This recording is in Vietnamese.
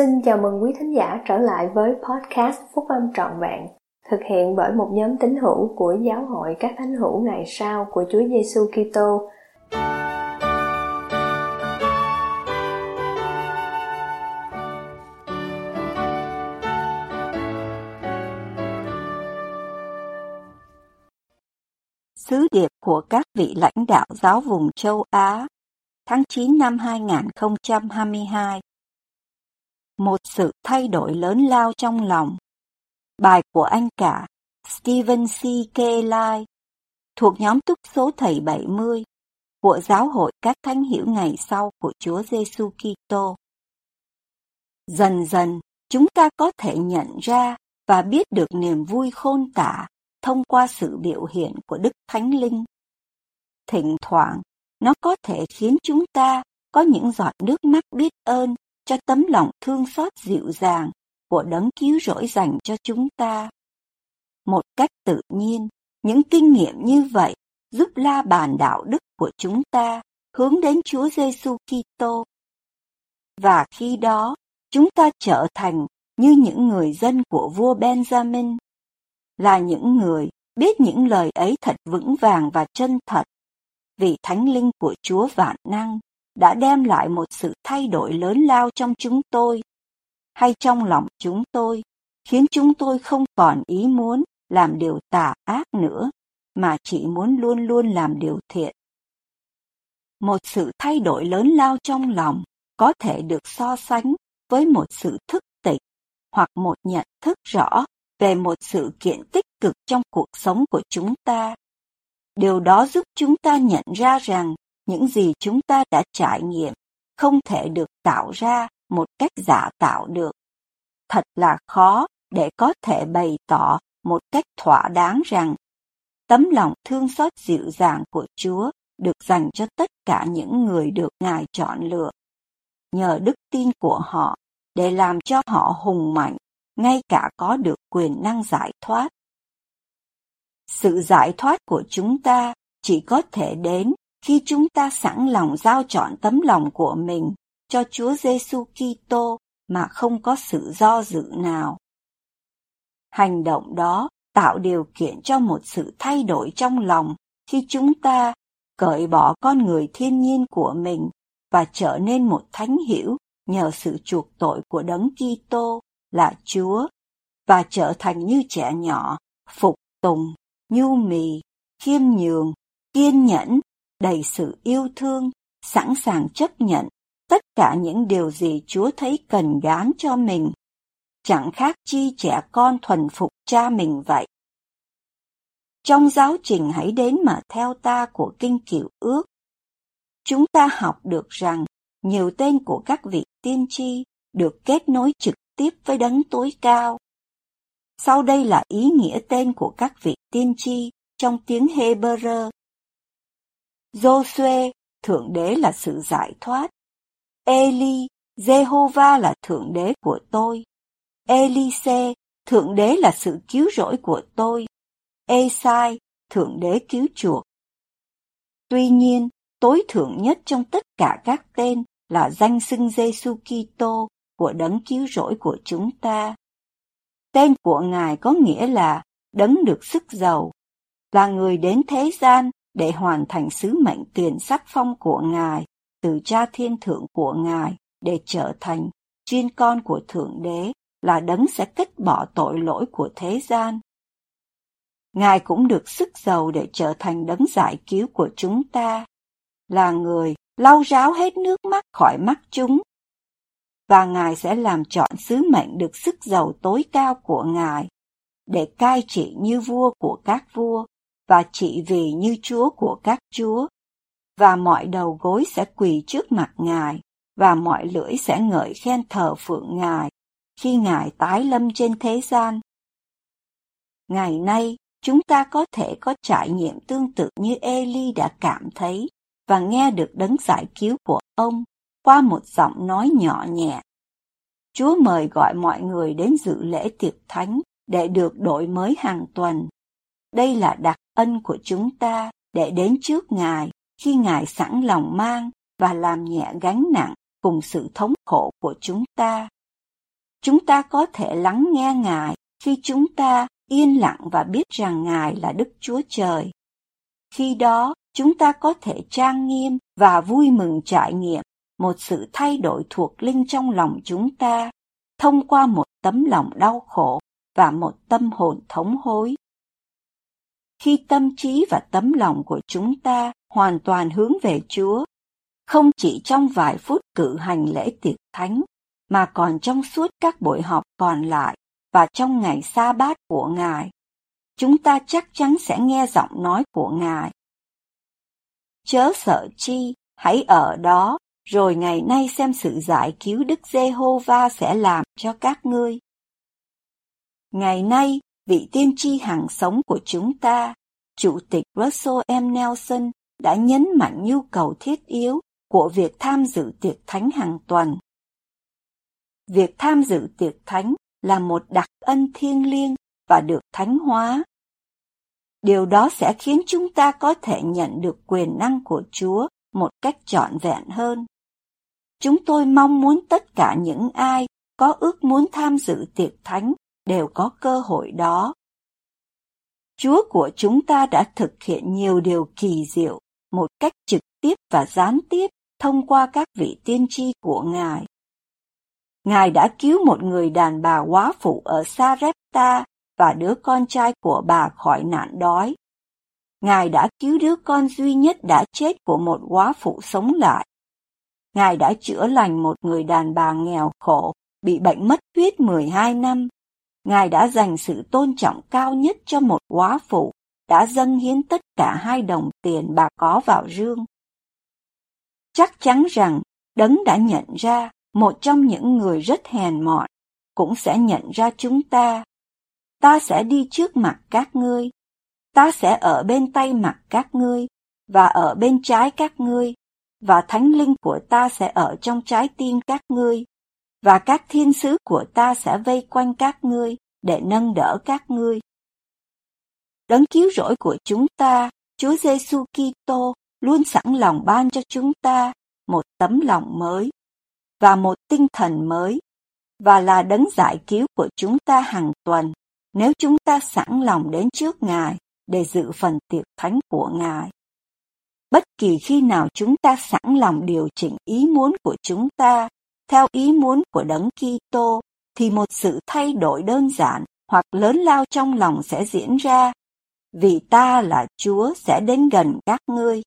Xin chào mừng quý thính giả trở lại với podcast Phúc Âm Trọn Vẹn, thực hiện bởi một nhóm tín hữu của Giáo hội các thánh hữu ngày sau của Chúa Giêsu Kitô. Sứ điệp của các vị lãnh đạo giáo vùng châu Á tháng 9 năm 2022 một sự thay đổi lớn lao trong lòng. Bài của anh cả Stephen C. Kelly thuộc nhóm túc số thầy 70 của Giáo hội các thánh hiểu ngày sau của Chúa Giêsu Kitô. Dần dần, chúng ta có thể nhận ra và biết được niềm vui khôn tả thông qua sự biểu hiện của Đức Thánh Linh. Thỉnh thoảng, nó có thể khiến chúng ta có những giọt nước mắt biết ơn cho tấm lòng thương xót dịu dàng của đấng cứu rỗi dành cho chúng ta. Một cách tự nhiên, những kinh nghiệm như vậy giúp la bàn đạo đức của chúng ta hướng đến Chúa Giêsu Kitô. Và khi đó, chúng ta trở thành như những người dân của vua Benjamin, là những người biết những lời ấy thật vững vàng và chân thật, vì thánh linh của Chúa vạn năng đã đem lại một sự thay đổi lớn lao trong chúng tôi hay trong lòng chúng tôi, khiến chúng tôi không còn ý muốn làm điều tà ác nữa, mà chỉ muốn luôn luôn làm điều thiện. Một sự thay đổi lớn lao trong lòng có thể được so sánh với một sự thức tỉnh hoặc một nhận thức rõ về một sự kiện tích cực trong cuộc sống của chúng ta. Điều đó giúp chúng ta nhận ra rằng những gì chúng ta đã trải nghiệm không thể được tạo ra một cách giả tạo được. Thật là khó để có thể bày tỏ một cách thỏa đáng rằng tấm lòng thương xót dịu dàng của Chúa được dành cho tất cả những người được Ngài chọn lựa. Nhờ đức tin của họ để làm cho họ hùng mạnh, ngay cả có được quyền năng giải thoát. Sự giải thoát của chúng ta chỉ có thể đến khi chúng ta sẵn lòng giao chọn tấm lòng của mình cho Chúa Giêsu Kitô mà không có sự do dự nào. Hành động đó tạo điều kiện cho một sự thay đổi trong lòng khi chúng ta cởi bỏ con người thiên nhiên của mình và trở nên một thánh hiểu nhờ sự chuộc tội của đấng Kitô là Chúa và trở thành như trẻ nhỏ, phục tùng, nhu mì, khiêm nhường, kiên nhẫn đầy sự yêu thương, sẵn sàng chấp nhận tất cả những điều gì Chúa thấy cần gán cho mình, chẳng khác chi trẻ con thuần phục cha mình vậy. Trong giáo trình hãy đến mà theo ta của Kinh Cựu Ước, chúng ta học được rằng nhiều tên của các vị tiên tri được kết nối trực tiếp với đấng tối cao. Sau đây là ý nghĩa tên của các vị tiên tri trong tiếng Hebrew Joshua, Thượng Đế là sự giải thoát. Eli, Jehovah là Thượng Đế của tôi. Elise, Thượng Đế là sự cứu rỗi của tôi. Esai, Thượng Đế cứu chuộc. Tuy nhiên, tối thượng nhất trong tất cả các tên là danh xưng Giêsu Kitô của đấng cứu rỗi của chúng ta. Tên của Ngài có nghĩa là đấng được sức giàu, là người đến thế gian để hoàn thành sứ mệnh tiền sắc phong của Ngài từ cha thiên thượng của Ngài để trở thành chuyên con của Thượng Đế là đấng sẽ kết bỏ tội lỗi của thế gian. Ngài cũng được sức giàu để trở thành đấng giải cứu của chúng ta, là người lau ráo hết nước mắt khỏi mắt chúng. Và Ngài sẽ làm chọn sứ mệnh được sức giàu tối cao của Ngài, để cai trị như vua của các vua và trị vì như Chúa của các chúa, và mọi đầu gối sẽ quỳ trước mặt Ngài, và mọi lưỡi sẽ ngợi khen thờ phượng Ngài, khi Ngài tái lâm trên thế gian. Ngày nay, chúng ta có thể có trải nghiệm tương tự như Eli đã cảm thấy và nghe được đấng giải cứu của ông qua một giọng nói nhỏ nhẹ. Chúa mời gọi mọi người đến dự lễ tiệc thánh để được đổi mới hàng tuần. Đây là đặc ân của chúng ta để đến trước Ngài khi Ngài sẵn lòng mang và làm nhẹ gánh nặng cùng sự thống khổ của chúng ta. chúng ta có thể lắng nghe Ngài khi chúng ta yên lặng và biết rằng Ngài là Đức Chúa Trời. Khi đó, chúng ta có thể trang nghiêm và vui mừng trải nghiệm một sự thay đổi thuộc linh trong lòng chúng ta thông qua một tấm lòng đau khổ và một tâm hồn thống hối. Khi tâm trí và tấm lòng của chúng ta hoàn toàn hướng về Chúa, không chỉ trong vài phút cử hành lễ tiệc thánh, mà còn trong suốt các buổi họp còn lại và trong ngày sa bát của Ngài, chúng ta chắc chắn sẽ nghe giọng nói của Ngài. Chớ sợ chi, hãy ở đó, rồi ngày nay xem sự giải cứu Đức Giê-hô-va sẽ làm cho các ngươi. Ngày nay, vị tiên tri hàng sống của chúng ta, Chủ tịch Russell M. Nelson đã nhấn mạnh nhu cầu thiết yếu của việc tham dự tiệc thánh hàng tuần. Việc tham dự tiệc thánh là một đặc ân thiêng liêng và được thánh hóa. Điều đó sẽ khiến chúng ta có thể nhận được quyền năng của Chúa một cách trọn vẹn hơn. Chúng tôi mong muốn tất cả những ai có ước muốn tham dự tiệc thánh đều có cơ hội đó. Chúa của chúng ta đã thực hiện nhiều điều kỳ diệu một cách trực tiếp và gián tiếp thông qua các vị tiên tri của Ngài. Ngài đã cứu một người đàn bà quá phụ ở Sarepta và đứa con trai của bà khỏi nạn đói. Ngài đã cứu đứa con duy nhất đã chết của một quá phụ sống lại. Ngài đã chữa lành một người đàn bà nghèo khổ, bị bệnh mất huyết 12 năm. Ngài đã dành sự tôn trọng cao nhất cho một quá phụ, đã dâng hiến tất cả hai đồng tiền bà có vào rương. Chắc chắn rằng Đấng đã nhận ra một trong những người rất hèn mọn, cũng sẽ nhận ra chúng ta. Ta sẽ đi trước mặt các ngươi, ta sẽ ở bên tay mặt các ngươi, và ở bên trái các ngươi, và thánh linh của ta sẽ ở trong trái tim các ngươi, và các thiên sứ của ta sẽ vây quanh các ngươi để nâng đỡ các ngươi. Đấng cứu rỗi của chúng ta, Chúa Giêsu Kitô luôn sẵn lòng ban cho chúng ta một tấm lòng mới và một tinh thần mới và là đấng giải cứu của chúng ta hàng tuần nếu chúng ta sẵn lòng đến trước Ngài để dự phần tiệc thánh của Ngài. Bất kỳ khi nào chúng ta sẵn lòng điều chỉnh ý muốn của chúng ta theo ý muốn của đấng Kitô, thì một sự thay đổi đơn giản hoặc lớn lao trong lòng sẽ diễn ra. Vì ta là Chúa sẽ đến gần các ngươi.